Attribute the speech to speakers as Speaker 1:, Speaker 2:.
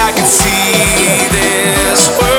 Speaker 1: I can see this world.